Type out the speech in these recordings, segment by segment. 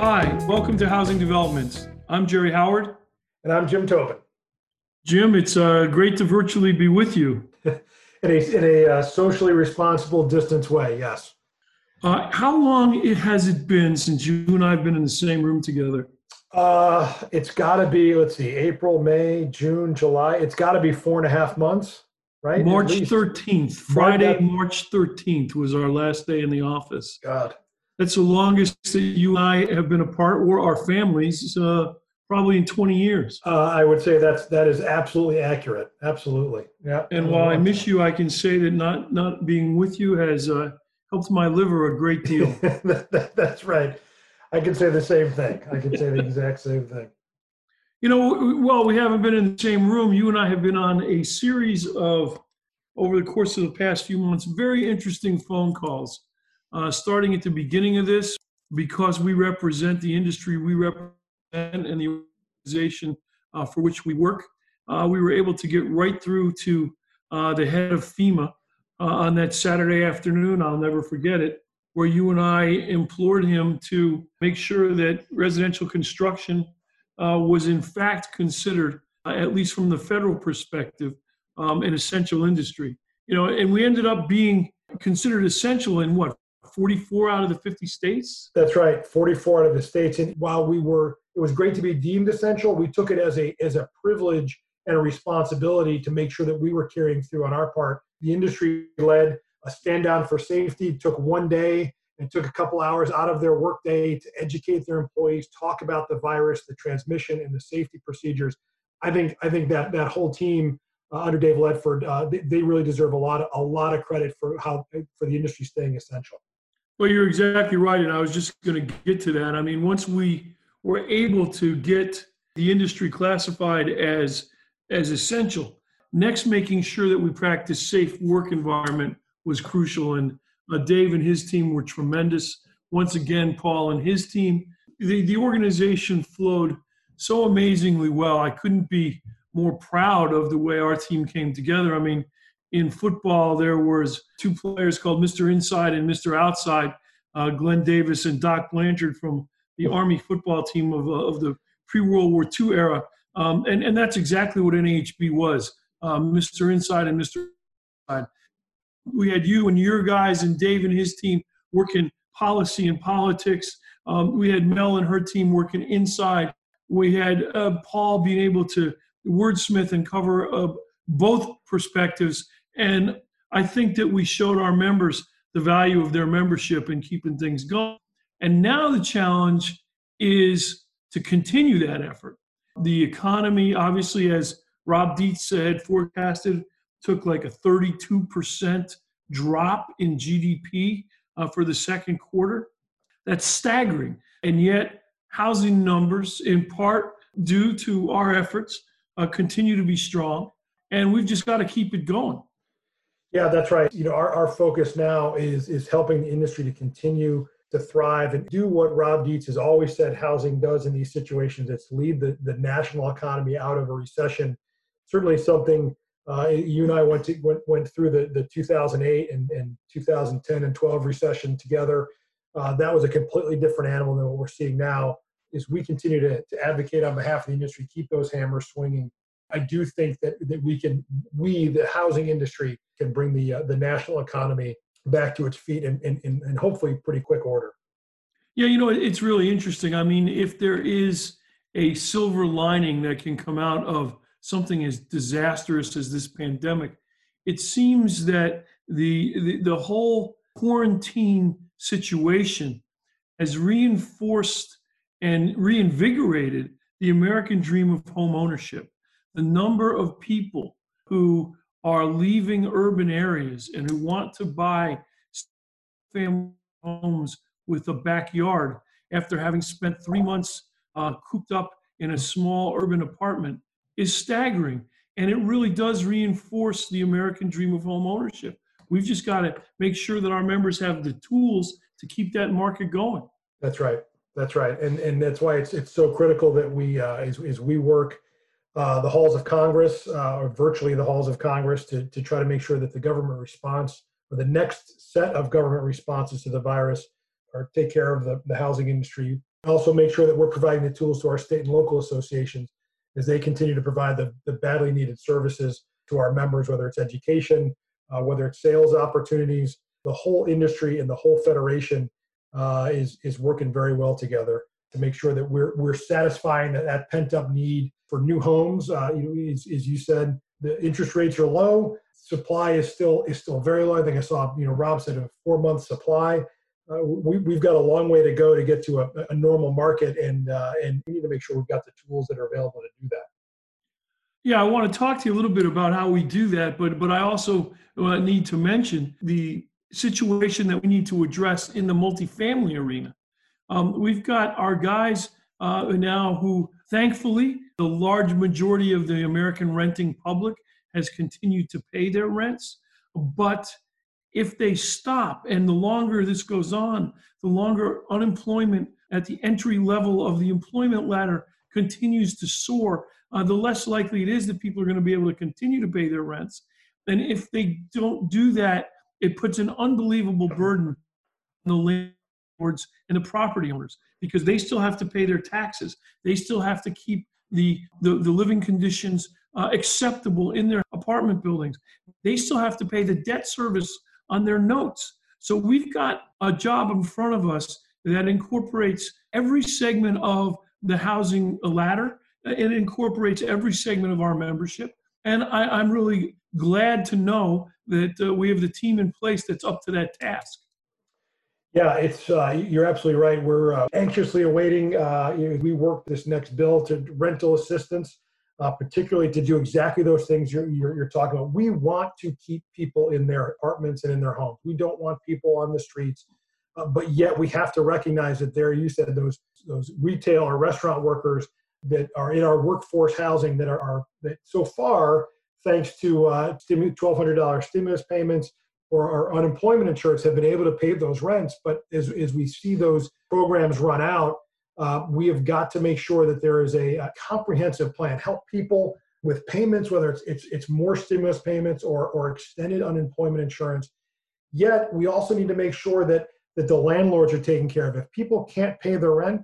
Hi, welcome to Housing Developments. I'm Jerry Howard. And I'm Jim Tobin. Jim, it's uh, great to virtually be with you. in a, in a uh, socially responsible distance way, yes. Uh, how long it, has it been since you and I have been in the same room together? Uh, it's got to be, let's see, April, May, June, July. It's got to be four and a half months, right? March 13th, Friday, March 13th was our last day in the office. God. That's the longest that you and I have been apart, or our families, uh, probably in 20 years. Uh, I would say that's that is absolutely accurate. Absolutely, yeah. And while I miss you, I can say that not not being with you has uh, helped my liver a great deal. that, that, that's right. I can say the same thing. I can say the exact same thing. You know, well, we haven't been in the same room. You and I have been on a series of, over the course of the past few months, very interesting phone calls uh, starting at the beginning of this, because we represent the industry we represent and the organization uh, for which we work, uh, we were able to get right through to uh, the head of FEMA uh, on that Saturday afternoon. I'll never forget it, where you and I implored him to make sure that residential construction uh, was in fact considered, at least from the federal perspective, um, an essential industry. You know, and we ended up being considered essential in what 44 out of the 50 states? That's right, 44 out of the states. And while we were, it was great to be deemed essential, we took it as a, as a privilege and a responsibility to make sure that we were carrying through on our part. The industry led a stand down for safety, took one day and took a couple hours out of their workday to educate their employees, talk about the virus, the transmission, and the safety procedures. I think I think that that whole team uh, under Dave Ledford, uh, they, they, really deserve a lot of a lot of credit for how for the industry staying essential. Well, you're exactly right. And I was just going to get to that. I mean, once we were able to get the industry classified as, as essential, next, making sure that we practice safe work environment was crucial. And uh, Dave and his team were tremendous. Once again, Paul and his team, the, the organization flowed so amazingly well. I couldn't be more proud of the way our team came together. I mean, in football, there was two players called Mr. Inside and Mr. Outside, uh, Glenn Davis and Doc Blanchard from the Army football team of, uh, of the pre-World War II era. Um, and, and that's exactly what NAHB was, Mr. Um, Inside and Mr. Outside. We had you and your guys and Dave and his team working policy and politics. Um, we had Mel and her team working inside. We had uh, Paul being able to wordsmith and cover uh, both perspectives and I think that we showed our members the value of their membership in keeping things going. And now the challenge is to continue that effort. The economy, obviously, as Rob Dietz said, forecasted, took like a 32% drop in GDP uh, for the second quarter. That's staggering. And yet, housing numbers, in part due to our efforts, uh, continue to be strong. And we've just got to keep it going. Yeah, that's right. You know, our, our focus now is is helping the industry to continue to thrive and do what Rob Dietz has always said housing does in these situations. It's lead the, the national economy out of a recession. Certainly something uh, you and I went to went, went through the, the 2008 and, and 2010 and 12 recession together. Uh, that was a completely different animal than what we're seeing now. Is we continue to, to advocate on behalf of the industry, keep those hammers swinging, I do think that, that we can, we, the housing industry, can bring the, uh, the national economy back to its feet in, in, in, in hopefully pretty quick order. Yeah, you know, it's really interesting. I mean, if there is a silver lining that can come out of something as disastrous as this pandemic, it seems that the, the, the whole quarantine situation has reinforced and reinvigorated the American dream of home ownership. The number of people who are leaving urban areas and who want to buy family homes with a backyard after having spent three months uh, cooped up in a small urban apartment is staggering. And it really does reinforce the American dream of home ownership. We've just got to make sure that our members have the tools to keep that market going. That's right. That's right. And, and that's why it's, it's so critical that we, uh, as, as we work uh, the halls of Congress, uh, or virtually the halls of Congress, to, to try to make sure that the government response or the next set of government responses to the virus or take care of the, the housing industry. Also, make sure that we're providing the tools to our state and local associations as they continue to provide the, the badly needed services to our members, whether it's education, uh, whether it's sales opportunities. The whole industry and the whole federation uh, is, is working very well together to make sure that we're, we're satisfying that, that pent up need for new homes. Uh, you know, as, as you said, the interest rates are low. Supply is still is still very low. I think I saw you know Rob said a four month supply. Uh, we, we've got a long way to go to get to a, a normal market, and uh, and we need to make sure we've got the tools that are available to do that. Yeah, I want to talk to you a little bit about how we do that, but but I also uh, need to mention the situation that we need to address in the multifamily arena. Um, we've got our guys uh, now who, thankfully, the large majority of the American renting public has continued to pay their rents. But if they stop, and the longer this goes on, the longer unemployment at the entry level of the employment ladder continues to soar, uh, the less likely it is that people are going to be able to continue to pay their rents. And if they don't do that, it puts an unbelievable burden on the landlords and the property owners because they still have to pay their taxes. They still have to keep the, the, the living conditions uh, acceptable in their apartment buildings. They still have to pay the debt service on their notes. So we've got a job in front of us that incorporates every segment of the housing ladder. It incorporates every segment of our membership. And I, am really glad to know that uh, we have the team in place that's up to that task. Yeah, it's uh, you're absolutely right. We're uh, anxiously awaiting. Uh, you know, we work this next bill to rental assistance, uh, particularly to do exactly those things you're, you're, you're, talking about. We want to keep people in their apartments and in their homes. We don't want people on the streets, uh, but yet we have to recognize that there, you said those those retail or restaurant workers that are in our workforce housing that are, are that so far, thanks to uh, $1,200 stimulus payments or our unemployment insurance have been able to pay those rents. But as, as we see those programs run out, uh, we have got to make sure that there is a, a, comprehensive plan. Help people with payments, whether it's, it's, it's more stimulus payments or, or extended unemployment insurance. Yet we also need to make sure that, that the landlords are taken care of. If people can't pay their rent,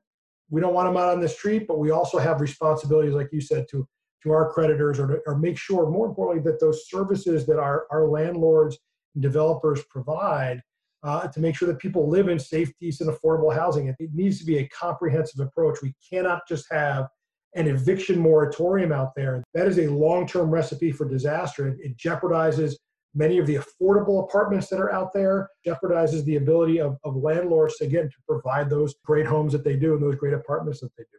we don't want them out on the street, but we also have responsibilities, like you said, to, to our creditors or, to, or make sure, more importantly, that those services that our, our landlords and developers provide uh, to make sure that people live in safe, decent, affordable housing. It, needs to be a comprehensive approach. We cannot just have an eviction moratorium out there. That is a long term recipe for disaster. It, it, jeopardizes many of the affordable apartments that are out there, jeopardizes the ability of, of landlords, again, to provide those great homes that they do and those great apartments that they do.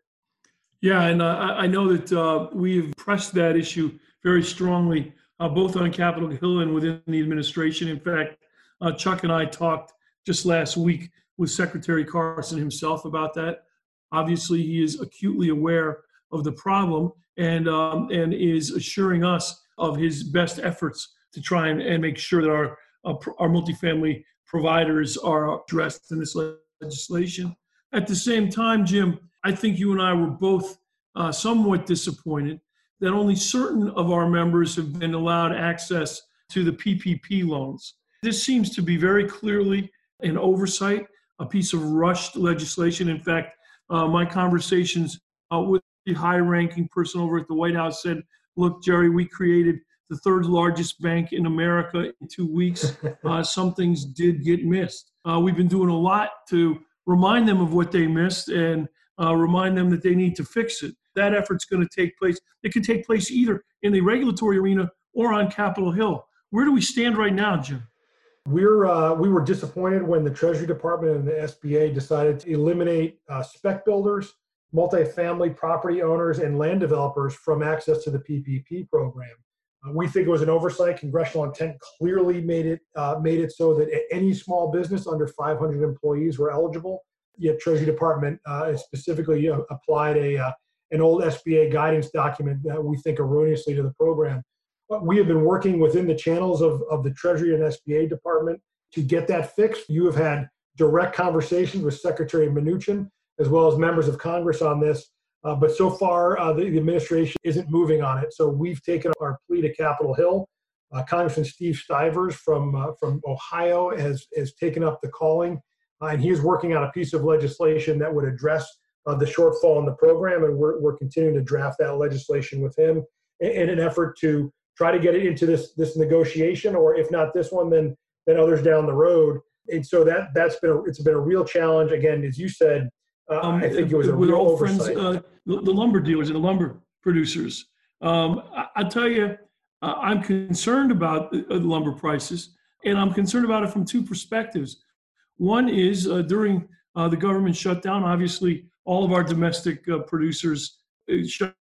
Yeah, and uh, I know that uh, we've pressed that issue very strongly uh, both on Capitol Hill and within the administration. In fact, uh, Chuck and I talked just last week with Secretary Carson himself about that. Obviously, he is acutely aware of the problem and um, and is assuring us of his best efforts to try and, and make sure that our uh, our multifamily providers are addressed in this legislation. At the same time, Jim, I think you and I were both uh, somewhat disappointed that only certain of our members have been allowed access to the PPP loans. This seems to be very clearly an oversight, a piece of rushed legislation. In fact, uh, my conversations uh, with the high ranking person over at the White House said, Look, Jerry, we created the third largest bank in America in two weeks. Uh, some things did get missed. Uh, we've been doing a lot to remind them of what they missed and uh, remind them that they need to fix it that effort's going to take place. It can take place either in the regulatory arena or on Capitol Hill. Where do we stand right now, Jim? We're uh, we were disappointed when the Treasury Department and the SBA decided to eliminate uh, spec builders, multifamily property owners, and land developers from access to the PPP program. Uh, we think it was an oversight. Congressional intent clearly made it uh, made it so that any small business under 500 employees were eligible. Yet Treasury Department uh, specifically uh, applied a an old SBA guidance document that we think erroneously to the program. We have been working within the channels of, of the Treasury and SBA department to get that fixed. You have had direct conversations with Secretary Mnuchin as well as members of Congress on this. Uh, but so far, uh, the, the, administration isn't moving on it. So we've taken our plea to Capitol Hill. Uh, Congressman Steve Stivers from uh, from Ohio has has taken up the calling, uh, and he is working on a piece of legislation that would address uh, the shortfall in the program. And we're we're continuing to draft that legislation with him in, in an effort to try to get it into this this negotiation, or if not this one, then then others down the road. And so that that's been a, it's been a real challenge. Again, as you said, uh, um, I think it was a with real old oversight. friends, uh, the, the, lumber dealers and the lumber producers. Um, I, I, tell you, uh, I'm concerned about the, lumber prices, and I'm concerned about it from two perspectives. One is uh, during uh, the government shutdown, obviously, all of our domestic uh, producers shut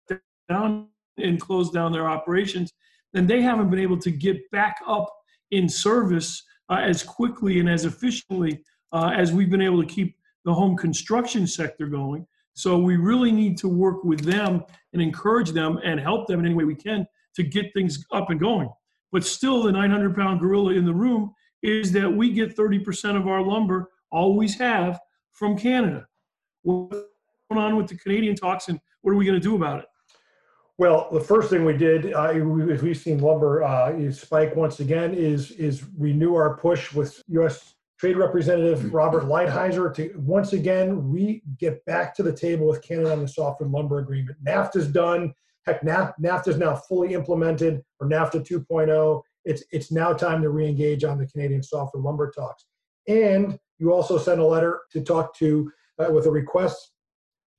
down and closed down their operations, and they haven't been able to get back up in service uh, as quickly and as efficiently uh, as we've been able to keep the home construction sector going. So we really need to work with them and encourage them and help them in any way we can to get things up and going. But still, the 900 pound gorilla in the room is that we get 30% of our lumber, always have, from Canada. What's going on with the Canadian talks and what are we going to do about it? Well, the first thing we did, uh, we, we've seen lumber uh, spike once again, is is renew our push with U.S. Trade Representative mm-hmm. Robert Lighthizer to once again re get back to the table with Canada on the softwood lumber agreement. NAFTA's done. Heck, NAFTA is now fully implemented, or NAFTA 2.0. It's it's now time to re-engage on the Canadian softwood lumber talks. And you also sent a letter to talk to uh, with a request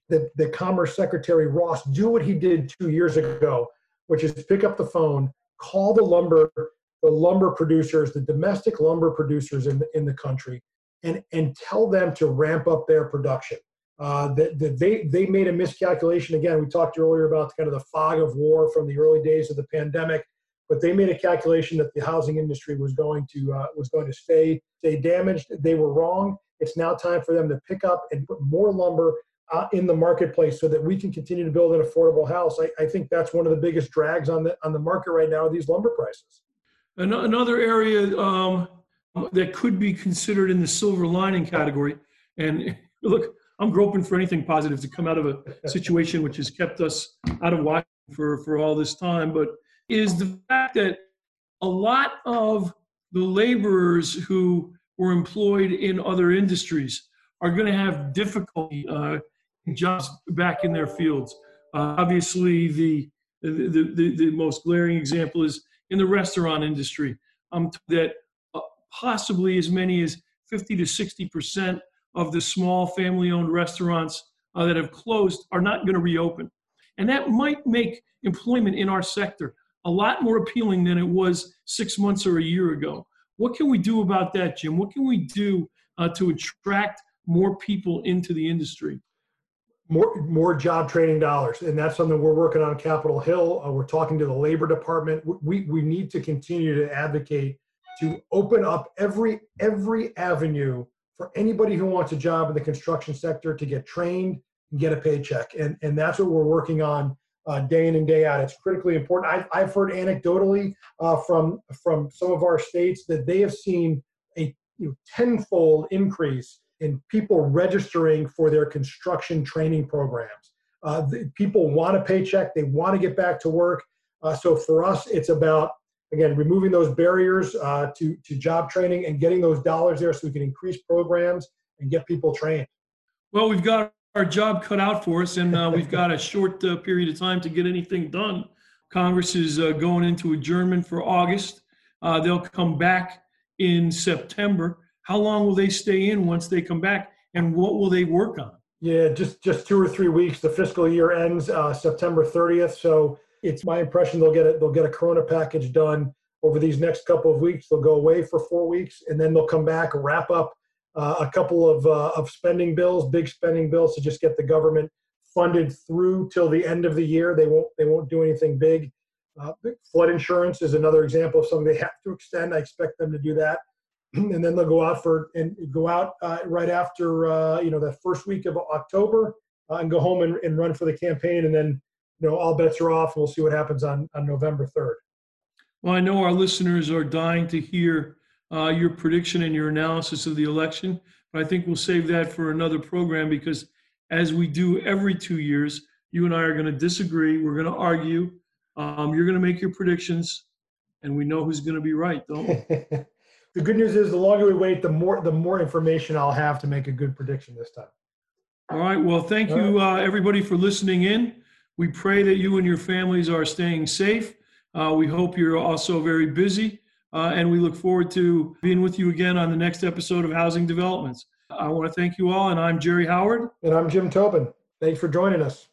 that the Commerce Secretary Ross do what he did two years ago, which is pick up the phone, call the lumber the lumber producers, the domestic lumber producers in the, in the country, and, and tell them to ramp up their production. Uh, that, that they, they made a miscalculation. Again, we talked earlier about kind of the fog of war from the early days of the pandemic, but they made a calculation that the housing industry was going to uh, was going to stay stay damaged. They were wrong. It's now time for them to pick up and put more lumber uh, in the marketplace so that we can continue to build an affordable house. I, I think that's one of the biggest drags on the on the market right now are these lumber prices. Another area um, that could be considered in the silver lining category, and look, I'm groping for anything positive to come out of a situation which has kept us out of Washington for, for all this time, but is the fact that a lot of the laborers who were employed in other industries are going to have difficulty uh, jobs back in their fields. Uh, obviously, the, the, the, the most glaring example is in the restaurant industry um, that uh, possibly as many as 50 to 60 percent of the small family-owned restaurants uh, that have closed are not going to reopen, and that might make employment in our sector a lot more appealing than it was six months or a year ago. What can we do about that, Jim? What can we do uh, to attract more people into the industry? More more job training dollars. And that's something we're working on capitol hill. Uh, we're talking to the labor department. We we need to continue to advocate to open up every every avenue for anybody who wants a job in the construction sector to get trained and get a paycheck. And and that's what we're working on uh, day in and day out. It's critically important. I've, I've heard anecdotally uh, from from some of our states that they have seen a you know, tenfold increase in people registering for their construction training programs. Uh, the, people want a paycheck, they want to get back to work. Uh, so for us, it's about again removing those barriers uh, to to job training and getting those dollars there so we can increase programs and get people trained. Well, we've got our job cut out for us, and uh, we've got a short uh, period of time to get anything done. Congress is uh, going into adjournment for August. they'll come back in September. How long will they stay in once they come back, and what will they work on? Yeah, just just two or three weeks. The fiscal year ends uh, September 30th, so it's my impression they'll get it. They'll get a Corona package done over these next couple of weeks. They'll go away for four weeks, and then they'll come back, wrap up uh, a couple of uh, of spending bills, big spending bills, to just get the government funded through till the end of the year. They won't they won't do anything big. Uh, flood insurance is another example of something they have to extend. I expect them to do that. and then they'll go out for and go out uh, right after uh, you know the first week of October uh, and go home and, and, run for the campaign, and then you know all bets are off. We'll see what happens on on November third. Well, I know our listeners are dying to hear uh, your prediction and your analysis of the election, but I think we'll save that for another program because as we do every two years, You and I are going to disagree. We're going to argue. Um, you're going to make your predictions, and we know who's going to be right, don't we? the good news is, the longer we wait, the more the more information I'll have to make a good prediction this time. All right. Well, thank you, uh, everybody, for listening in. We pray that you and your families are staying safe. Uh, we hope you're also very busy, uh, and we look forward to being with you again on the next episode of Housing Developments. I want to thank you all, and I'm Jerry Howard. And I'm Jim Tobin. Thanks for joining us.